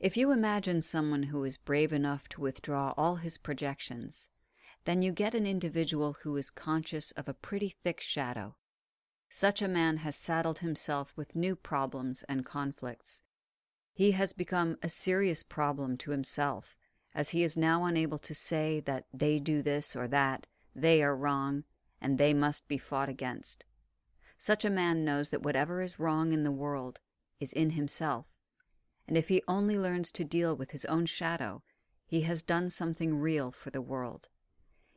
If you imagine someone who is brave enough to withdraw all his projections, then you get an individual who is conscious of a pretty thick shadow. Such a man has saddled himself with new problems and conflicts. He has become a serious problem to himself, as he is now unable to say that they do this or that, they are wrong, and they must be fought against. Such a man knows that whatever is wrong in the world is in himself, and if he only learns to deal with his own shadow, he has done something real for the world.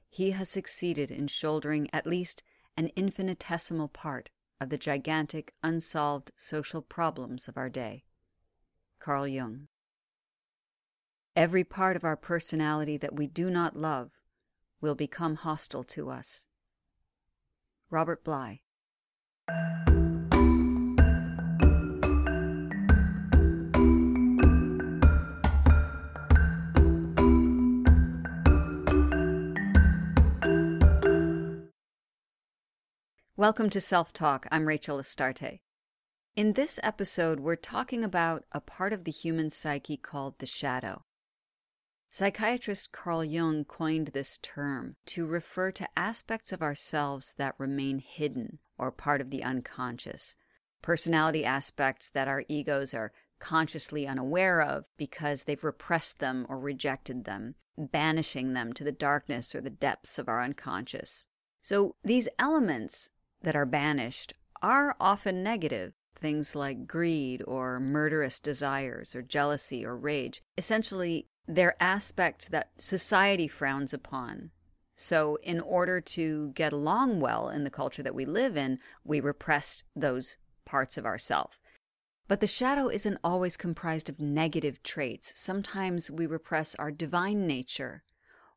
He has succeeded in shouldering at least an infinitesimal part of the gigantic unsolved social problems of our day. Carl Jung. Every part of our personality that we do not love will become hostile to us. Robert Bly. Welcome to Self Talk. I'm Rachel Astarte. In this episode, we're talking about a part of the human psyche called the shadow. Psychiatrist Carl Jung coined this term to refer to aspects of ourselves that remain hidden or part of the unconscious, personality aspects that our egos are consciously unaware of because they've repressed them or rejected them, banishing them to the darkness or the depths of our unconscious. So these elements that are banished are often negative. Things like greed or murderous desires or jealousy or rage. Essentially, they're aspects that society frowns upon. So, in order to get along well in the culture that we live in, we repress those parts of ourself. But the shadow isn't always comprised of negative traits. Sometimes we repress our divine nature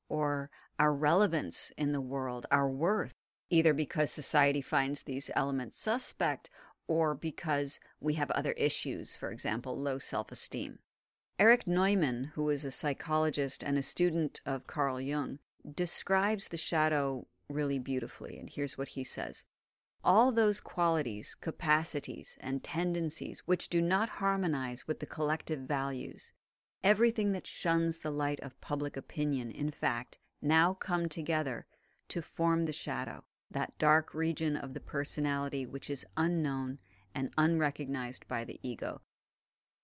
or our relevance in the world, our worth, either because society finds these elements suspect or because we have other issues, for example, low self esteem. Erich Neumann, who is a psychologist and a student of Carl Jung, describes the shadow really beautifully. And here's what he says All those qualities, capacities, and tendencies which do not harmonize with the collective values, everything that shuns the light of public opinion, in fact, now come together to form the shadow, that dark region of the personality which is unknown and unrecognized by the ego,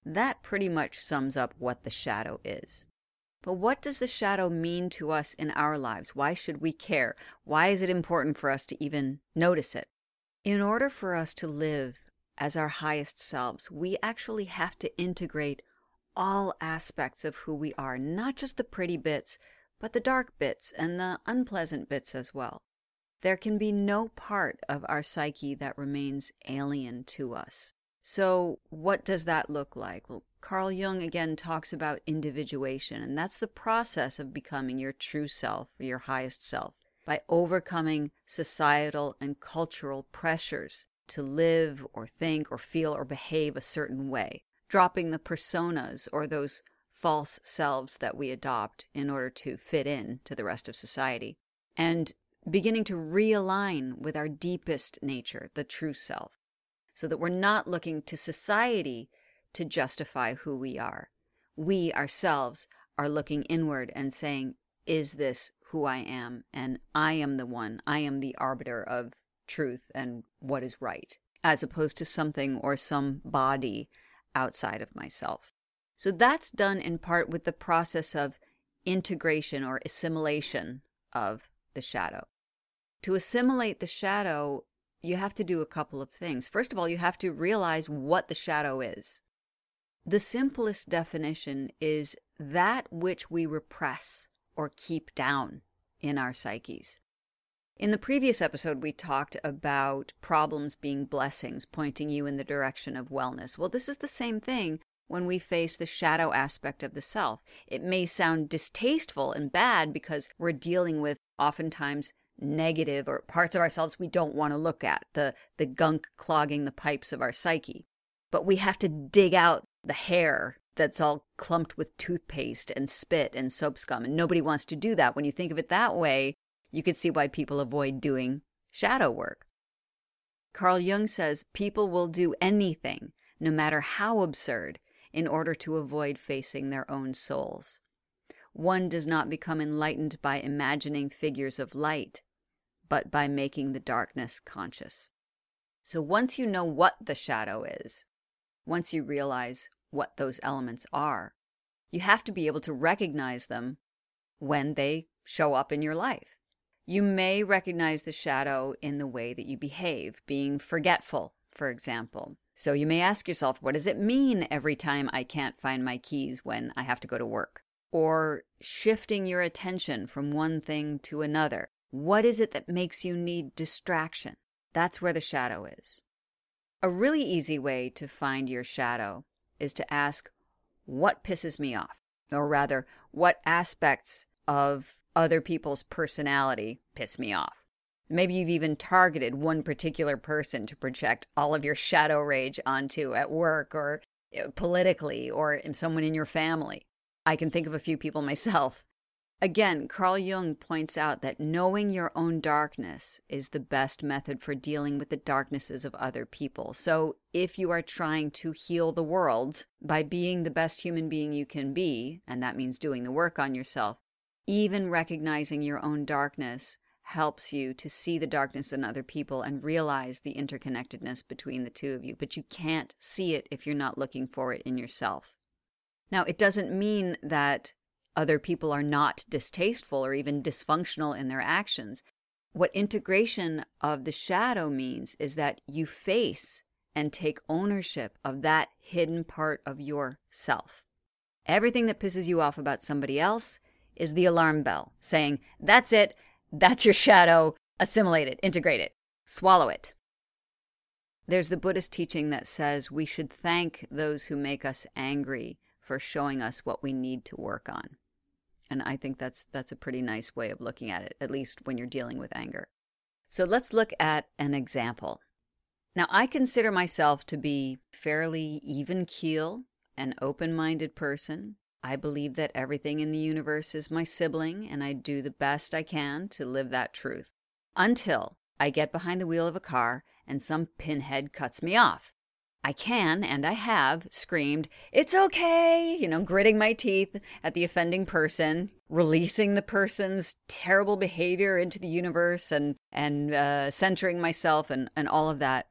that pretty much sums up what the shadow is. But what does the shadow mean to us in our lives? Why should we care? Why is it important for us to even notice it? In order for us to live as our highest selves, we actually have to integrate all aspects of who we are, not just the pretty bits, but the dark bits and the unpleasant bits as well. There can be no part of our psyche that remains alien to us. So, what does that look like? Well, Carl Jung again talks about individuation, and that's the process of becoming your true self, your highest self, by overcoming societal and cultural pressures to live or think or feel or behave a certain way, dropping the personas or those false selves that we adopt in order to fit in to the rest of society, and beginning to realign with our deepest nature, the true self so that we're not looking to society to justify who we are. We ourselves are looking inward and saying, Is this who I am? And I am the one, I am the arbiter of truth and what is right, as opposed to something or some body outside of myself. So that's done in part with the process of integration or assimilation of the shadow. To assimilate the shadow you have to do a couple of things. First of all, you have to realize what the shadow is. The simplest definition is that which we repress or keep down in our psyches. In the previous episode, we talked about problems being blessings, pointing you in the direction of wellness. Well, this is the same thing when we face the shadow aspect of the self. It may sound distasteful and bad because we're dealing with oftentimes negative or parts of ourselves we don't want to look at, the, the gunk clogging the pipes of our psyche. But we have to dig out the hair that's all clumped with toothpaste and spit and soap scum. And nobody wants to do that. When you think of it that way, you can see why people avoid doing shadow work. Carl Jung says people will do anything, no matter how absurd, in order to avoid facing their own souls. One does not become enlightened by imagining figures of light, but by making the darkness conscious. So once you know what the shadow is, once you realize what those elements are, you have to be able to recognize them when they show up in your life. You may recognize the shadow in the way that you behave, being forgetful, for example. So you may ask yourself, what does it mean every time I can't find my keys when I have to go to work? Or shifting your attention from one thing to another. What is it that makes you need distraction? That's where the shadow is. A really easy way to find your shadow is to ask, what pisses me off? Or rather, what aspects of other people's personality piss me off. Maybe you've even targeted one particular person to project all of your shadow rage onto at work or politically or someone in your family. I can think of a few people myself. Again, Carl Jung points out that knowing your own darkness is the best method for dealing with the darknesses of other people. So, if you are trying to heal the world by being the best human being you can be, and that means doing the work on yourself, even recognizing your own darkness helps you to see the darkness in other people and realize the interconnectedness between the two of you. But you can't see it if you're not looking for it in yourself. Now, it doesn't mean that other people are not distasteful or even dysfunctional in their actions. What integration of the shadow means is that you face and take ownership of that hidden part of yourself. Everything that pisses you off about somebody else is the alarm bell saying, That's it, that's your shadow, assimilate it, integrate it, swallow it. There's the Buddhist teaching that says we should thank those who make us angry for showing us what we need to work on. And I think that's that's a pretty nice way of looking at it, at least when you're dealing with anger. So let's look at an example. Now, I consider myself to be fairly even keel, an open minded person. I believe that everything in the universe is my sibling, and I do the best I can to live that truth. Until I get behind the wheel of a car and some pinhead cuts me off. I can, and I have, screamed, It's okay! You know, gritting my teeth at the offending person, releasing the person's terrible behavior into the universe and, and uh, centering myself and, and all of that.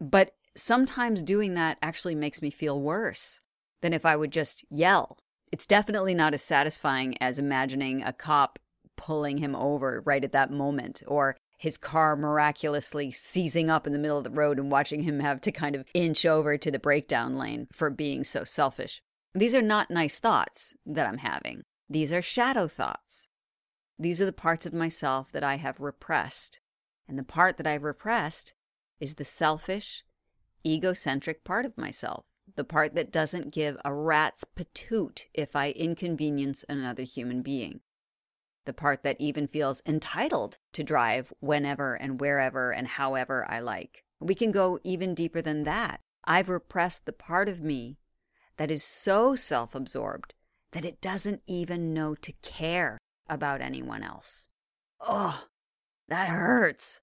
But sometimes doing that actually makes me feel worse than if I would just yell it's definitely not as satisfying as imagining a cop pulling him over right at that moment or his car miraculously seizing up in the middle of the road and watching him have to kind of inch over to the breakdown lane for being so selfish. These are not nice thoughts that I'm having. These are shadow thoughts. These are the parts of myself that I have repressed. And the part that I've repressed is the selfish, egocentric part of myself the part that doesn't give a rat's patoot if I inconvenience another human being, the part that even feels entitled to drive whenever and wherever and however I like. We can go even deeper than that. I've repressed the part of me that is so self absorbed that it doesn't even know to care about anyone else. Oh, that hurts.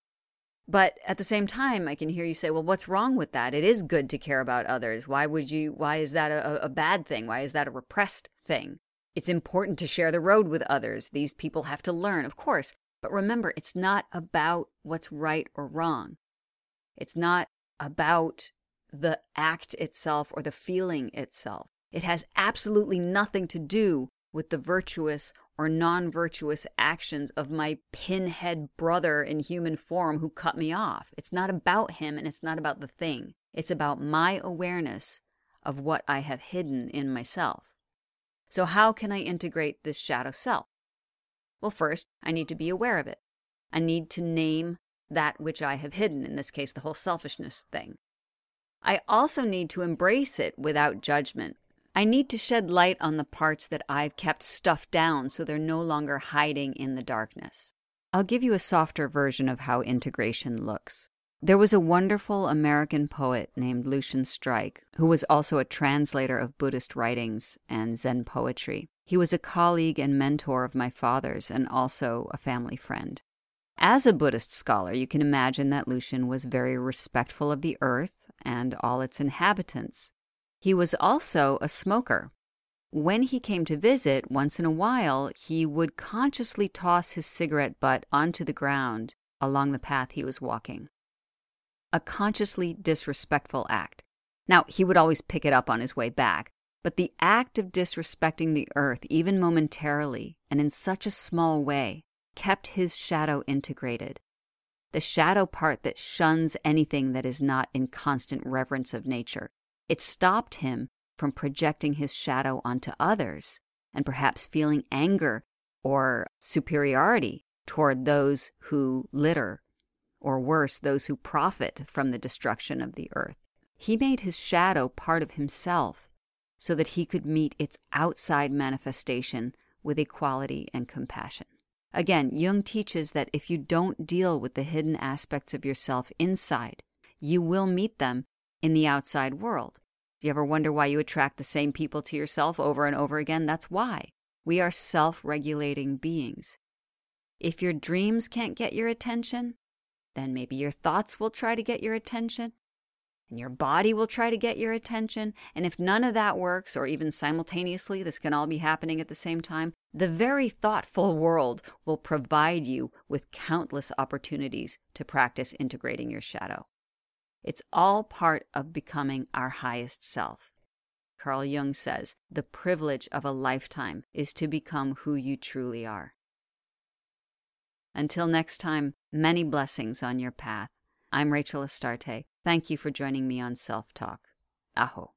But at the same time, I can hear you say, well, what's wrong with that? It is good to care about others. Why would you, why is that a, a bad thing? Why is that a repressed thing? It's important to share the road with others. These people have to learn, of course. But remember, it's not about what's right or wrong. It's not about the act itself or the feeling itself. It has absolutely nothing to do with the virtuous or non virtuous actions of my pinhead brother in human form who cut me off. It's not about him and it's not about the thing. It's about my awareness of what I have hidden in myself. So, how can I integrate this shadow self? Well, first, I need to be aware of it. I need to name that which I have hidden, in this case, the whole selfishness thing. I also need to embrace it without judgment I need to shed light on the parts that I've kept stuffed down so they're no longer hiding in the darkness. I'll give you a softer version of how integration looks. There was a wonderful American poet named Lucien Stryk, who was also a translator of Buddhist writings and Zen poetry. He was a colleague and mentor of my father's and also a family friend. As a Buddhist scholar, you can imagine that Lucian was very respectful of the earth and all its inhabitants. He was also a smoker. When he came to visit, once in a while, he would consciously toss his cigarette butt onto the ground along the path he was walking. A consciously disrespectful act. Now, he would always pick it up on his way back, but the act of disrespecting the earth, even momentarily, and in such a small way, kept his shadow integrated. The shadow part that shuns anything that is not in constant reverence of nature. It stopped him from projecting his shadow onto others and perhaps feeling anger or superiority toward those who litter, or worse, those who profit from the destruction of the earth. He made his shadow part of himself so that he could meet its outside manifestation with equality and compassion. Again, Jung teaches that if you don't deal with the hidden aspects of yourself inside, you will meet them in the outside world. Do you ever wonder why you attract the same people to yourself over and over again? That's why. We are self regulating beings. If your dreams can't get your attention, then maybe your thoughts will try to get your attention, and your body will try to get your attention. And if none of that works, or even simultaneously, this can all be happening at the same time, the very thoughtful world will provide you with countless opportunities to practice integrating your shadow. It's all part of becoming our highest self. Carl Jung says the privilege of a lifetime is to become who you truly are. Until next time, many blessings on your path. I'm Rachel Astarte. Thank you for joining me on Self Talk. Aho.